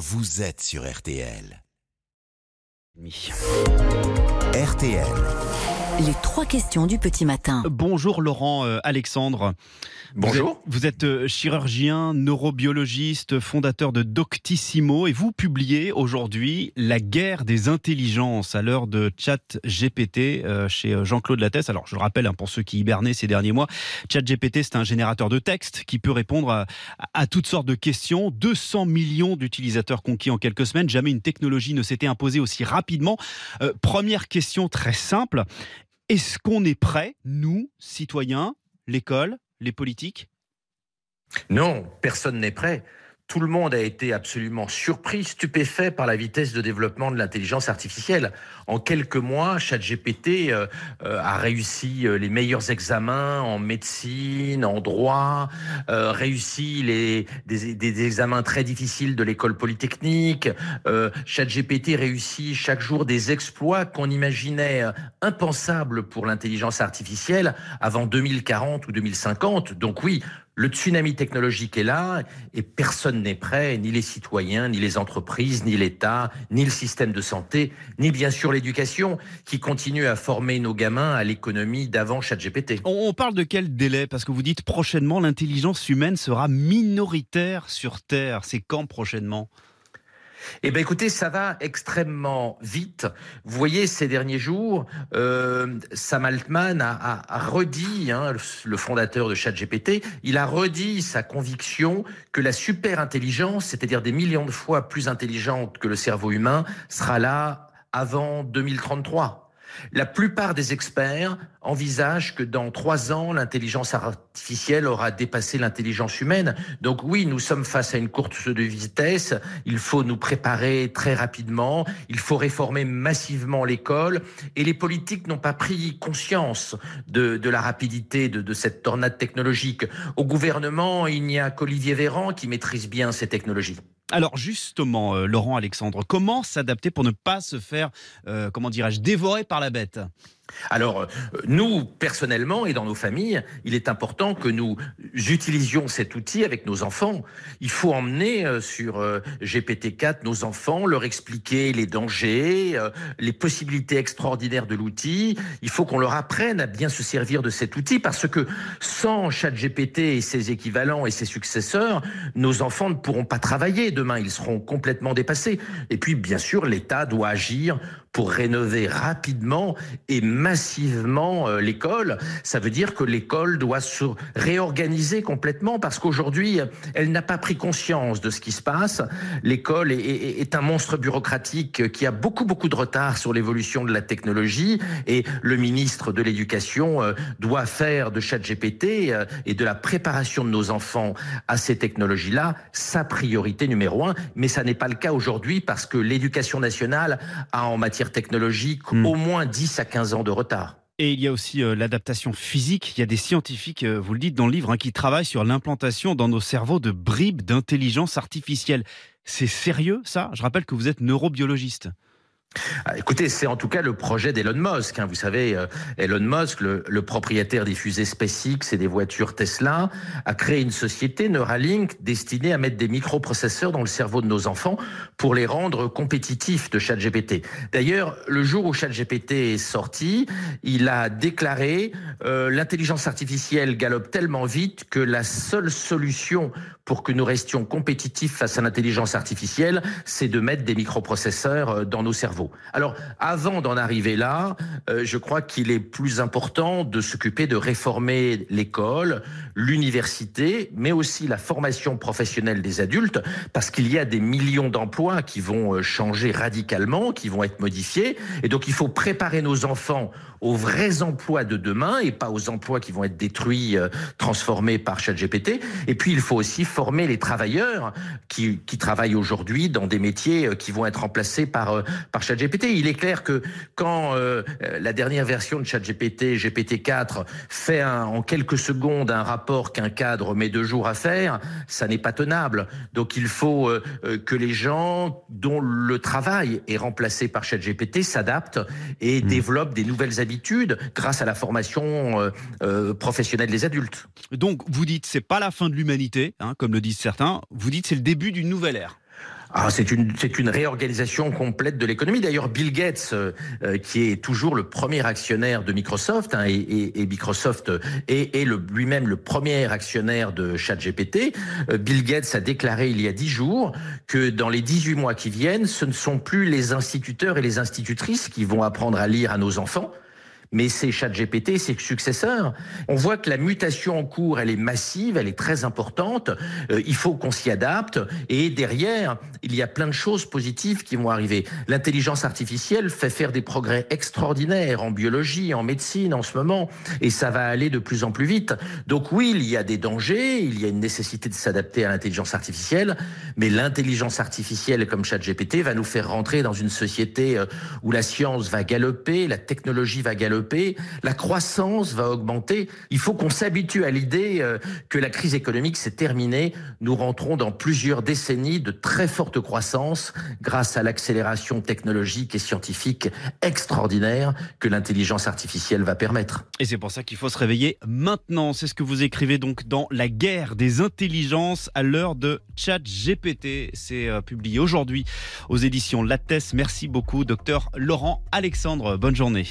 vous êtes sur RTL. RTL. Les trois questions du petit matin. Bonjour Laurent euh, Alexandre. Bonjour. Vous êtes, vous êtes, euh, chirurgien, neurobiologiste, fondateur de Doctissimo et vous publiez aujourd'hui La guerre des intelligences à l'heure de Chat GPT euh, chez Jean-Claude Lattès. Alors je le rappelle hein, pour ceux qui hibernaient ces derniers mois, Chat GPT c'est un générateur de texte qui peut répondre à, à toutes sortes de questions. 200 millions d'utilisateurs conquis en quelques semaines. Jamais une technologie ne s'était imposée aussi rapidement. Euh, première question très simple. Est-ce qu'on est prêt, nous, citoyens, l'école, les politiques? Non, personne n'est prêt. Tout le monde a été absolument surpris, stupéfait par la vitesse de développement de l'intelligence artificielle. En quelques mois, ChatGPT euh, euh, a réussi euh, les meilleurs examens en médecine, en droit, réussi les, des, des, examens très difficiles de l'école polytechnique. ChatGPT réussit chaque jour des exploits qu'on imaginait impensables pour l'intelligence artificielle avant 2040 ou 2050. Donc oui, le tsunami technologique est là et personne n'est prêt, ni les citoyens, ni les entreprises, ni l'État, ni le système de santé, ni bien sûr l'éducation qui continue à former nos gamins à l'économie d'avant ChatGPT. On parle de quel délai? Parce que vous dites prochainement l'intelligence humaine sera minoritaire sur Terre. C'est quand prochainement? Eh bien, écoutez, ça va extrêmement vite. Vous voyez, ces derniers jours, euh, Sam Altman a, redit, hein, le fondateur de ChatGPT, il a redit sa conviction que la super intelligence, c'est-à-dire des millions de fois plus intelligente que le cerveau humain, sera là avant 2033. La plupart des experts envisagent que dans trois ans, l'intelligence artificielle aura dépassé l'intelligence humaine. Donc oui, nous sommes face à une course de vitesse. Il faut nous préparer très rapidement. Il faut réformer massivement l'école. Et les politiques n'ont pas pris conscience de, la rapidité de, de, cette tornade technologique. Au gouvernement, il n'y a qu'Olivier Véran qui maîtrise bien ces technologies. Alors justement, euh, Laurent Alexandre, comment s'adapter pour ne pas se faire, euh, comment dirais-je, dévorer par la bête? Alors, nous, personnellement, et dans nos familles, il est important que nous utilisions cet outil avec nos enfants. Il faut emmener euh, sur GPT-4 nos enfants, leur expliquer les dangers, les possibilités extraordinaires de l'outil. Il faut qu'on leur apprenne à bien se servir de cet outil parce que sans ChatGPT et ses équivalents et ses successeurs, nos enfants ne pourront pas travailler. Demain, ils seront complètement dépassés. Et puis, bien sûr, l'État doit agir pour rénover rapidement et massivement euh, l'école. Ça veut dire que l'école doit se réorganiser complètement parce qu'aujourd'hui, elle n'a pas pris conscience de ce qui se passe. L'école est, un monstre bureaucratique qui a beaucoup, beaucoup de retard sur l'évolution de la technologie et le ministre de l'Éducation euh, doit faire de ChatGPT euh, et de la préparation de nos enfants à ces technologies-là sa priorité numéro un. Mais ça n'est pas le cas aujourd'hui parce que l'éducation nationale a en matière technologique mmh. au moins 10 à 15 ans de retard. Et il y a aussi euh, l'adaptation physique. Il y a des scientifiques, euh, vous le dites dans le livre, hein, qui travaillent sur l'implantation dans nos cerveaux de bribes d'intelligence artificielle. C'est sérieux ça? Je rappelle que vous êtes neurobiologiste. Ah, écoutez, c'est en tout cas le projet d'Elon Musk. Hein. Vous savez, euh, Elon Musk, le, propriétaire des fusées SpaceX et des voitures Tesla, a créé une société Neuralink destinée à mettre des microprocesseurs dans le cerveau de nos enfants pour les rendre compétitifs de ChatGPT. D'ailleurs, le jour où ChatGPT est sorti, il a déclaré euh, l'intelligence artificielle galope tellement vite que la seule solution pour que nous restions compétitifs face à l'intelligence artificielle, c'est de mettre des microprocesseurs dans nos cerveaux. Alors, avant d'en arriver là, euh, je crois qu'il est plus important de s'occuper de réformer l'école, l'université, mais aussi la formation professionnelle des adultes, parce qu'il y a des millions d'emplois qui vont changer radicalement, qui vont être modifiés, et donc il faut préparer nos enfants aux vrais emplois de demain et pas aux emplois qui vont être détruits, euh, transformés par ChatGPT. Et puis il faut aussi former les travailleurs qui, travaillent aujourd'hui dans des métiers euh, qui vont être remplacés par, euh, par ChatGPT. Il est clair que quand euh, la dernière version de ChatGPT, GPT-4, fait un, en quelques secondes un rapport qu'un cadre met deux jours à faire, ça n'est pas tenable. Donc il faut euh, que les gens dont le travail est remplacé par ChatGPT s'adaptent et mmh. développent des nouvelles habitudes grâce à la formation euh, euh, professionnelle des adultes. Donc vous dites c'est pas la fin de l'humanité, hein, comme le disent certains. Vous dites c'est le début d'une nouvelle ère. Ah, c'est une réorganisation complète de l'économie. D'ailleurs, Bill Gates, euh, euh, qui est toujours le premier actionnaire de Microsoft, hein, et, Microsoft est, est lui-même le premier actionnaire de ChatGPT, euh, Bill Gates a déclaré il y a dix jours que dans les 18 mois qui viennent, ce ne sont plus les instituteurs et les institutrices qui vont apprendre à lire à nos enfants, mais c'est ChatGPT, ses successeurs. On voit que la mutation en cours, elle est massive, elle est très importante. Euh, il faut qu'on s'y adapte. Et derrière, il y a plein de choses positives qui vont arriver. L'intelligence artificielle fait faire des progrès extraordinaires en biologie, en médecine en ce moment, et ça va aller de plus en plus vite. Donc oui, il y a des dangers, il y a une nécessité de s'adapter à l'intelligence artificielle, mais l'intelligence artificielle comme ChatGPT va nous faire rentrer dans une société euh, où la science va galoper, la technologie va galoper la croissance va augmenter. Il faut qu'on s'habitue à l'idée euh, que la crise économique s'est terminée. Nous rentrons dans plusieurs décennies de très forte croissance grâce à l'accélération technologique et scientifique extraordinaire que l'intelligence artificielle va permettre. Et c'est pour ça qu'il faut se réveiller maintenant. C'est ce que vous écrivez donc dans La guerre des intelligences à l'heure de Chat GPT. C'est euh, publié aujourd'hui aux éditions Lattès. Merci beaucoup, docteur Laurent Alexandre. Bonne journée.